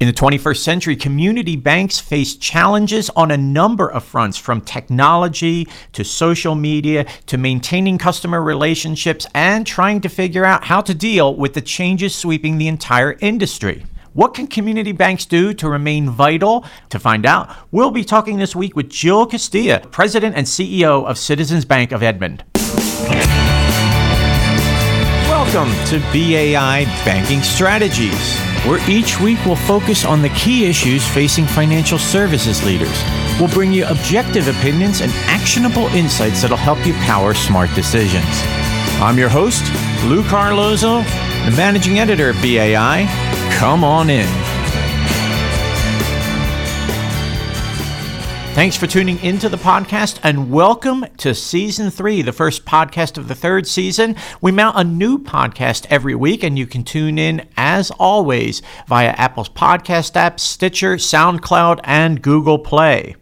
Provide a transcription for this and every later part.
In the 21st century, community banks face challenges on a number of fronts from technology to social media to maintaining customer relationships and trying to figure out how to deal with the changes sweeping the entire industry. What can community banks do to remain vital? To find out, we'll be talking this week with Jill Castilla, President and CEO of Citizens Bank of Edmond. Welcome to BAI Banking Strategies, where each week we'll focus on the key issues facing financial services leaders. We'll bring you objective opinions and actionable insights that'll help you power smart decisions. I'm your host, Lou Carlozo, the managing editor of BAI. Come on in. Thanks for tuning into the podcast and welcome to season three, the first podcast of the third season. We mount a new podcast every week, and you can tune in as always via Apple's podcast app, Stitcher, SoundCloud, and Google Play.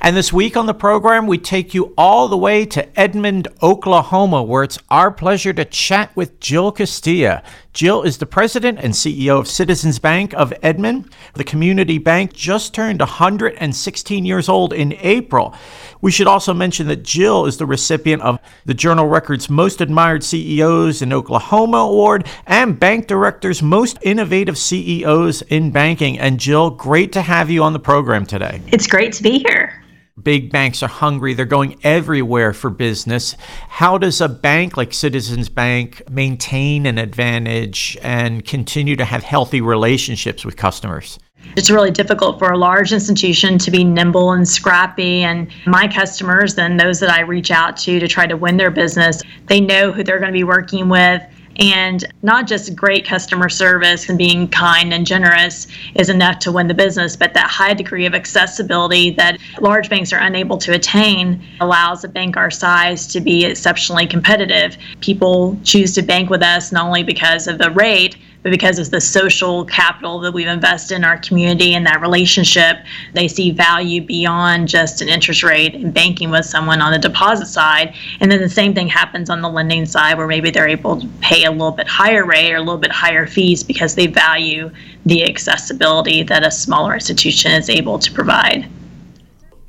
And this week on the program, we take you all the way to Edmond, Oklahoma, where it's our pleasure to chat with Jill Castilla. Jill is the president and CEO of Citizens Bank of Edmond. The community bank just turned 116 years old in April. We should also mention that Jill is the recipient of the Journal Record's Most Admired CEOs in Oklahoma Award and Bank Director's Most Innovative CEOs in Banking. And Jill, great to have you on the program today. It's great to be here. Big banks are hungry. They're going everywhere for business. How does a bank like Citizens Bank maintain an advantage and continue to have healthy relationships with customers? It's really difficult for a large institution to be nimble and scrappy. And my customers, and those that I reach out to to try to win their business, they know who they're going to be working with and not just great customer service and being kind and generous is enough to win the business, but that high degree of accessibility that large banks are unable to attain allows a bank our size to be exceptionally competitive. People choose to bank with us not only because of the rate, but because of the social capital that we've invested in our community and that relationship, they see value beyond just an interest rate in banking with someone on the deposit side. And then the same thing happens on the lending side, where maybe they're able to pay a little bit higher rate or a little bit higher fees because they value the accessibility that a smaller institution is able to provide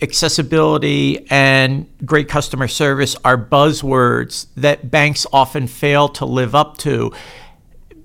accessibility and great customer service are buzzwords that banks often fail to live up to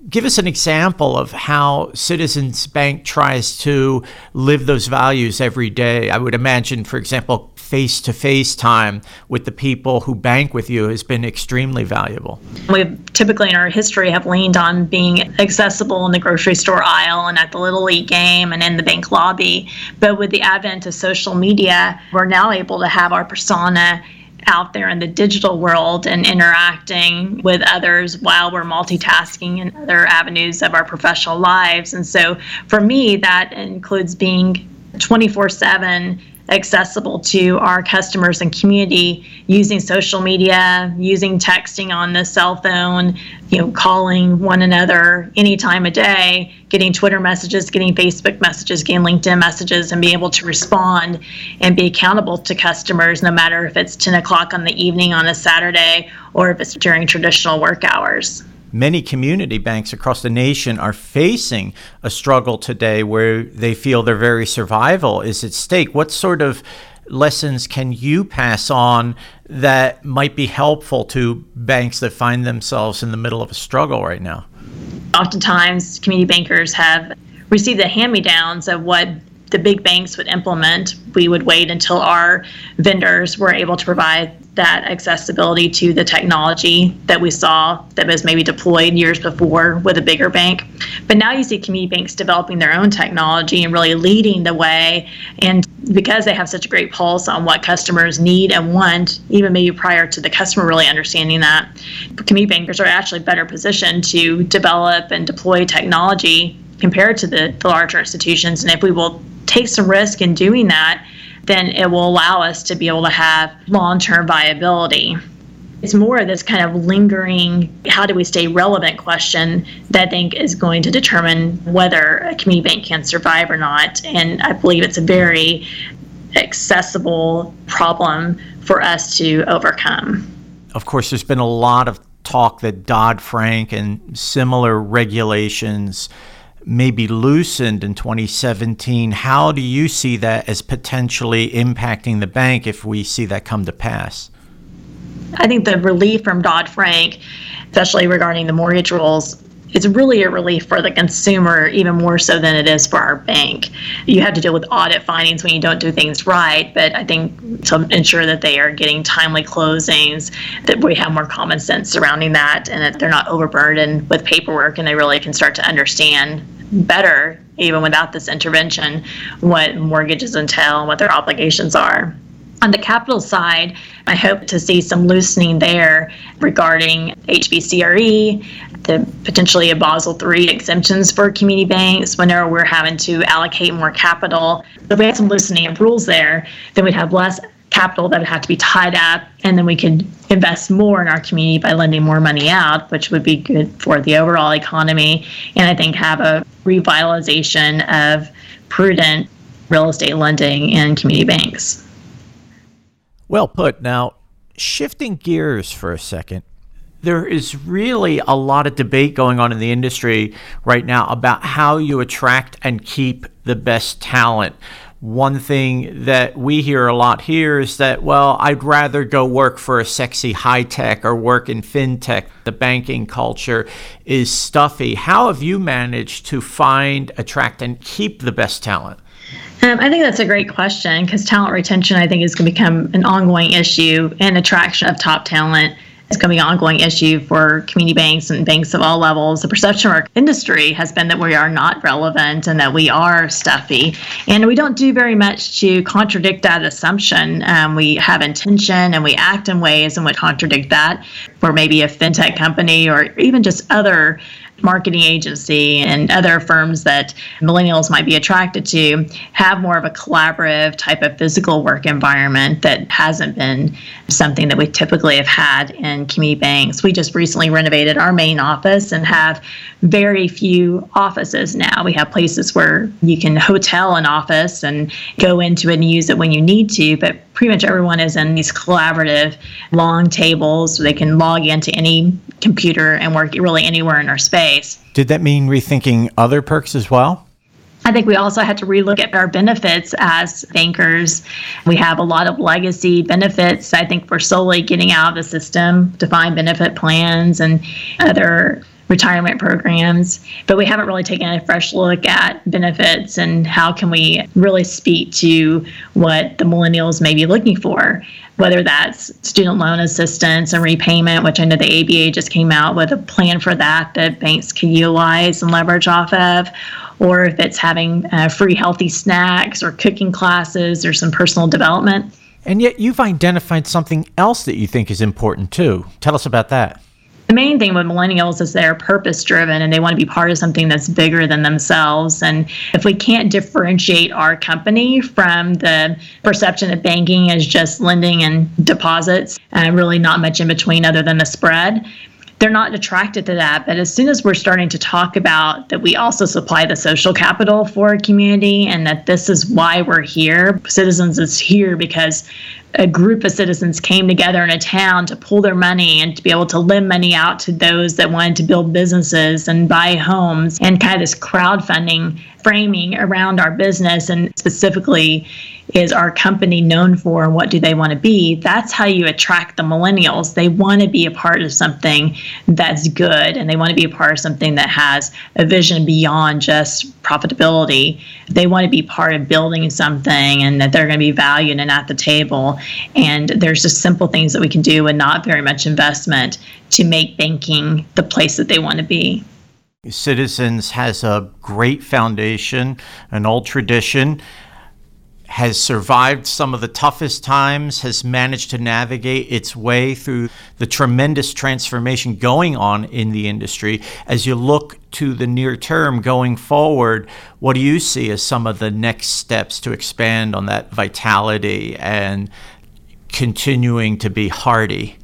give us an example of how Citizens Bank tries to live those values every day. I would imagine, for example, face to face time with the people who bank with you has been extremely valuable. We typically in our history have leaned on being accessible in the grocery store aisle and at the Little League game and in the bank lobby. But with the advent of social media, we're now able to have our persona out there in the digital world and interacting with others while we're multitasking in other avenues of our professional lives. And so for me, that includes being 24 7 accessible to our customers and community using social media, using texting on the cell phone, you know, calling one another any time of day, getting Twitter messages, getting Facebook messages, getting LinkedIn messages, and be able to respond and be accountable to customers no matter if it's 10 o'clock on the evening on a Saturday or if it's during traditional work hours many community banks across the nation are facing a struggle today where they feel their very survival is at stake. What sort of lessons can you pass on that might be helpful to banks that find themselves in the middle of a struggle right now? Oftentimes, community bankers have received the hand me downs of what the big banks would implement. We would wait until our vendors were able to provide that accessibility to the technology that we saw that was maybe deployed years before with a bigger bank. But now you see community banks developing their own technology and really leading the way. And because they have such a great pulse on what customers need and want, even maybe prior to the customer really understanding that, community bankers are actually better positioned to develop and deploy technology compared to the, the larger institutions. And if we will take some risk in doing that, then it will allow us to be able to have long term viability. It's more of this kind of lingering, how do we stay relevant question that I think is going to determine whether a community bank can survive or not. And I believe it's a very accessible problem for us to overcome. Of course, there's been a lot of talk that Dodd Frank and similar regulations maybe loosened in 2017. How do you see that as potentially impacting the bank if we see that come to pass? I think the relief from Dodd Frank, especially regarding the mortgage rules, it's really a relief for the consumer even more so than it is for our bank. You have to deal with audit findings when you don't do things right, but I think to ensure that they are getting timely closings, that we have more common sense surrounding that, and that they're not overburdened with paperwork, and they really can start to understand better, even without this intervention, what mortgages entail and what their obligations are. On the capital side, I hope to see some loosening there regarding HVCRE, the potentially a Basel III exemptions for community banks whenever we're having to allocate more capital. If we had some loosening of rules there, then we'd have less capital that have to be tied up, and then we could invest more in our community by lending more money out, which would be good for the overall economy, and I think have a revitalization of prudent real estate lending in community banks. Well put. Now, shifting gears for a second, there is really a lot of debate going on in the industry right now about how you attract and keep the best talent. One thing that we hear a lot here is that, well, I'd rather go work for a sexy high tech or work in fintech. The banking culture is stuffy. How have you managed to find, attract, and keep the best talent? Um, I think that's a great question because talent retention, I think, is going to become an ongoing issue and attraction of top talent is going to be an ongoing issue for community banks and banks of all levels. The perception of our industry has been that we are not relevant and that we are stuffy. And we don't do very much to contradict that assumption. Um, we have intention and we act in ways in which contradict that. For maybe a fintech company or even just other marketing agency and other firms that millennials might be attracted to have more of a collaborative type of physical work environment that hasn't been something that we typically have had in community banks. We just recently renovated our main office and have very few offices now. We have places where you can hotel an office and go into it and use it when you need to, but pretty much everyone is in these collaborative long tables. So they can log into any computer and work really anywhere in our space. Did that mean rethinking other perks as well? I think we also had to relook at our benefits as bankers. We have a lot of legacy benefits. I think we're slowly getting out of the system, defined benefit plans and other retirement programs, but we haven't really taken a fresh look at benefits and how can we really speak to what the millennials may be looking for, whether that's student loan assistance and repayment, which I know the ABA just came out with a plan for that that banks can utilize and leverage off of, or if it's having uh, free healthy snacks or cooking classes or some personal development. And yet you've identified something else that you think is important too. Tell us about that the main thing with millennials is they're purpose driven and they want to be part of something that's bigger than themselves. And if we can't differentiate our company from the perception that banking is just lending and deposits, and really not much in between other than the spread, they're not attracted to that. But as soon as we're starting to talk about that we also supply the social capital for a community and that this is why we're here, Citizens is here because a group of citizens came together in a town to pull their money and to be able to lend money out to those that wanted to build businesses and buy homes and kind of this crowdfunding framing around our business and specifically is our company known for and what do they want to be that's how you attract the millennials. They want to be a part of something that's good and they want to be a part of something that has a vision beyond just profitability. They want to be part of building something and that they're going to be valued and at the table. And there's just simple things that we can do and not very much investment to make banking the place that they want to be. Citizens has a great foundation, an old tradition, has survived some of the toughest times, has managed to navigate its way through the tremendous transformation going on in the industry. As you look to the near term going forward, what do you see as some of the next steps to expand on that vitality and continuing to be hardy?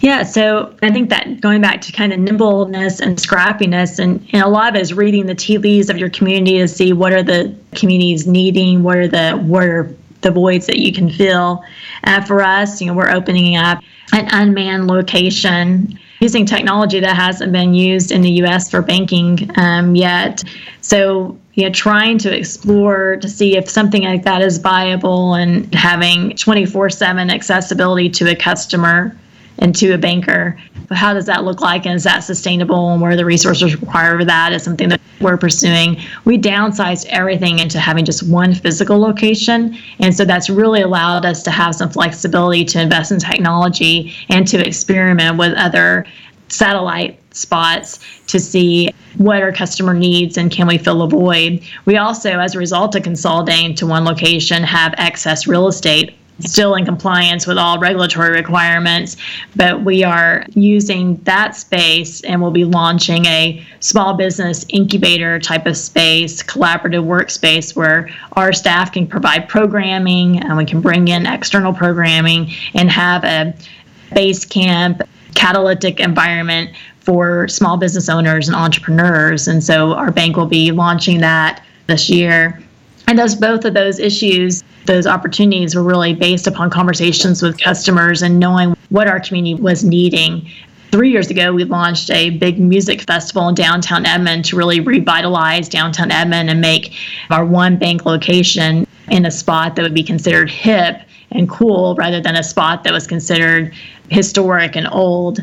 Yeah, so I think that going back to kind of nimbleness and scrappiness, and, and a lot of it is reading the tea leaves of your community to see what are the communities needing, what are the what are the voids that you can fill. Uh, for us, you know, we're opening up an unmanned location using technology that hasn't been used in the US for banking um, yet. So, you know, trying to explore to see if something like that is viable and having 24 7 accessibility to a customer and to a banker. But how does that look like and is that sustainable and where the resources required for that is something that we're pursuing. We downsized everything into having just one physical location. And so that's really allowed us to have some flexibility to invest in technology and to experiment with other satellite spots to see what our customer needs and can we fill a void. We also, as a result of consolidating to one location, have excess real estate still in compliance with all regulatory requirements, but we are using that space and we'll be launching a small business incubator type of space, collaborative workspace where our staff can provide programming and we can bring in external programming and have a base camp catalytic environment for small business owners and entrepreneurs. And so our bank will be launching that this year. And those both of those issues those opportunities were really based upon conversations with customers and knowing what our community was needing. Three years ago, we launched a big music festival in downtown Edmond to really revitalize downtown Edmond and make our one bank location in a spot that would be considered hip and cool rather than a spot that was considered historic and old.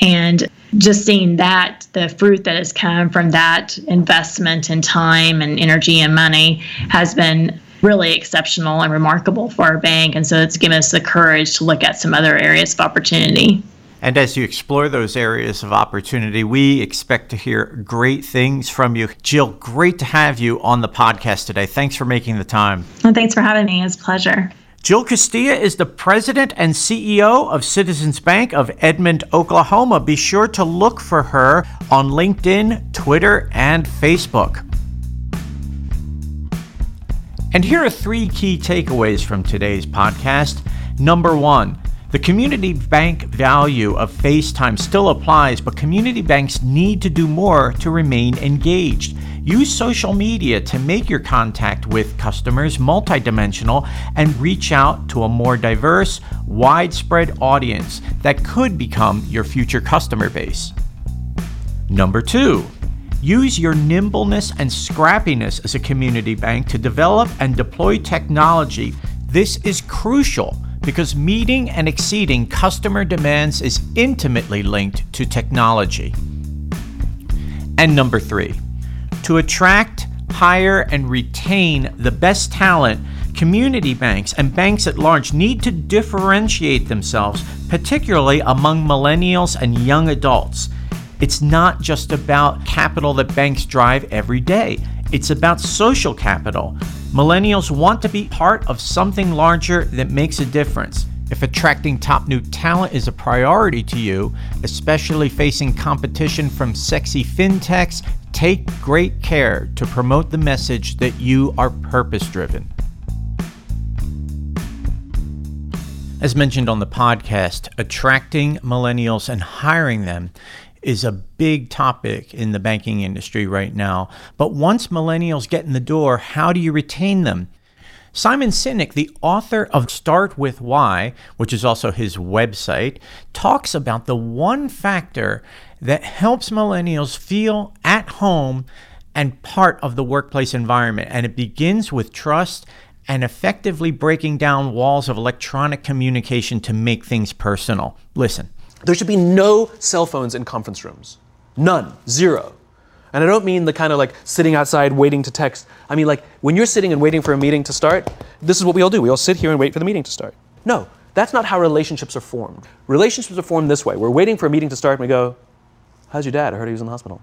And just seeing that, the fruit that has come from that investment in time and energy and money has been really exceptional and remarkable for our bank. And so it's given us the courage to look at some other areas of opportunity. And as you explore those areas of opportunity, we expect to hear great things from you. Jill, great to have you on the podcast today. Thanks for making the time. Well, thanks for having me. It's a pleasure. Jill Castilla is the president and CEO of Citizens Bank of Edmond, Oklahoma. Be sure to look for her on LinkedIn, Twitter, and Facebook. And here are three key takeaways from today's podcast. Number one, the community bank value of FaceTime still applies, but community banks need to do more to remain engaged. Use social media to make your contact with customers multidimensional and reach out to a more diverse, widespread audience that could become your future customer base. Number two, Use your nimbleness and scrappiness as a community bank to develop and deploy technology. This is crucial because meeting and exceeding customer demands is intimately linked to technology. And number three, to attract, hire, and retain the best talent, community banks and banks at large need to differentiate themselves, particularly among millennials and young adults. It's not just about capital that banks drive every day, it's about social capital. Millennials want to be part of something larger that makes a difference. If attracting top new talent is a priority to you, especially facing competition from sexy fintechs, take great care to promote the message that you are purpose driven. As mentioned on the podcast, attracting millennials and hiring them is a big topic in the banking industry right now. But once millennials get in the door, how do you retain them? Simon Sinek, the author of Start with Why, which is also his website, talks about the one factor that helps millennials feel at home and part of the workplace environment. And it begins with trust and effectively breaking down walls of electronic communication to make things personal. Listen. There should be no cell phones in conference rooms. None. Zero. And I don't mean the kind of like sitting outside waiting to text. I mean, like when you're sitting and waiting for a meeting to start, this is what we all do. We all sit here and wait for the meeting to start. No, that's not how relationships are formed. Relationships are formed this way. We're waiting for a meeting to start and we go, How's your dad? I heard he was in the hospital.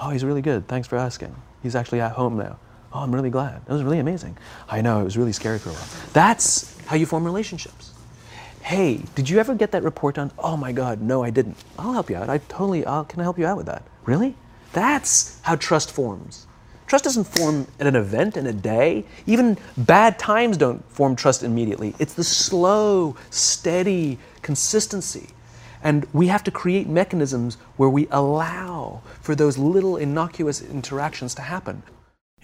Oh, he's really good. Thanks for asking. He's actually at home now. Oh, I'm really glad. That was really amazing. I know, it was really scary for a while. That's how you form relationships hey, did you ever get that report done? Oh my God, no, I didn't. I'll help you out. I totally, I'll, can I help you out with that? Really? That's how trust forms. Trust doesn't form at an event in a day. Even bad times don't form trust immediately. It's the slow, steady consistency. And we have to create mechanisms where we allow for those little innocuous interactions to happen.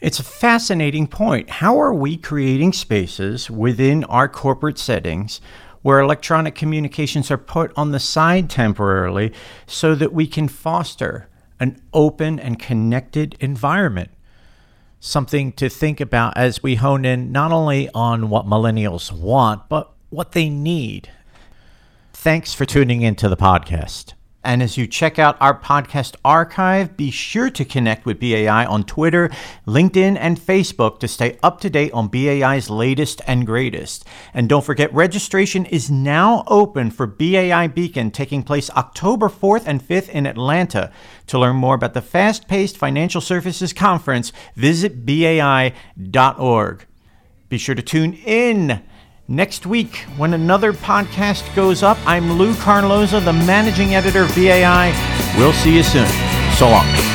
It's a fascinating point. How are we creating spaces within our corporate settings where electronic communications are put on the side temporarily so that we can foster an open and connected environment. Something to think about as we hone in not only on what millennials want, but what they need. Thanks for tuning into the podcast. And as you check out our podcast archive, be sure to connect with BAI on Twitter, LinkedIn, and Facebook to stay up to date on BAI's latest and greatest. And don't forget, registration is now open for BAI Beacon taking place October 4th and 5th in Atlanta. To learn more about the fast paced financial services conference, visit BAI.org. Be sure to tune in Next week, when another podcast goes up, I'm Lou Carlozo, the managing editor of BAI. We'll see you soon. So long.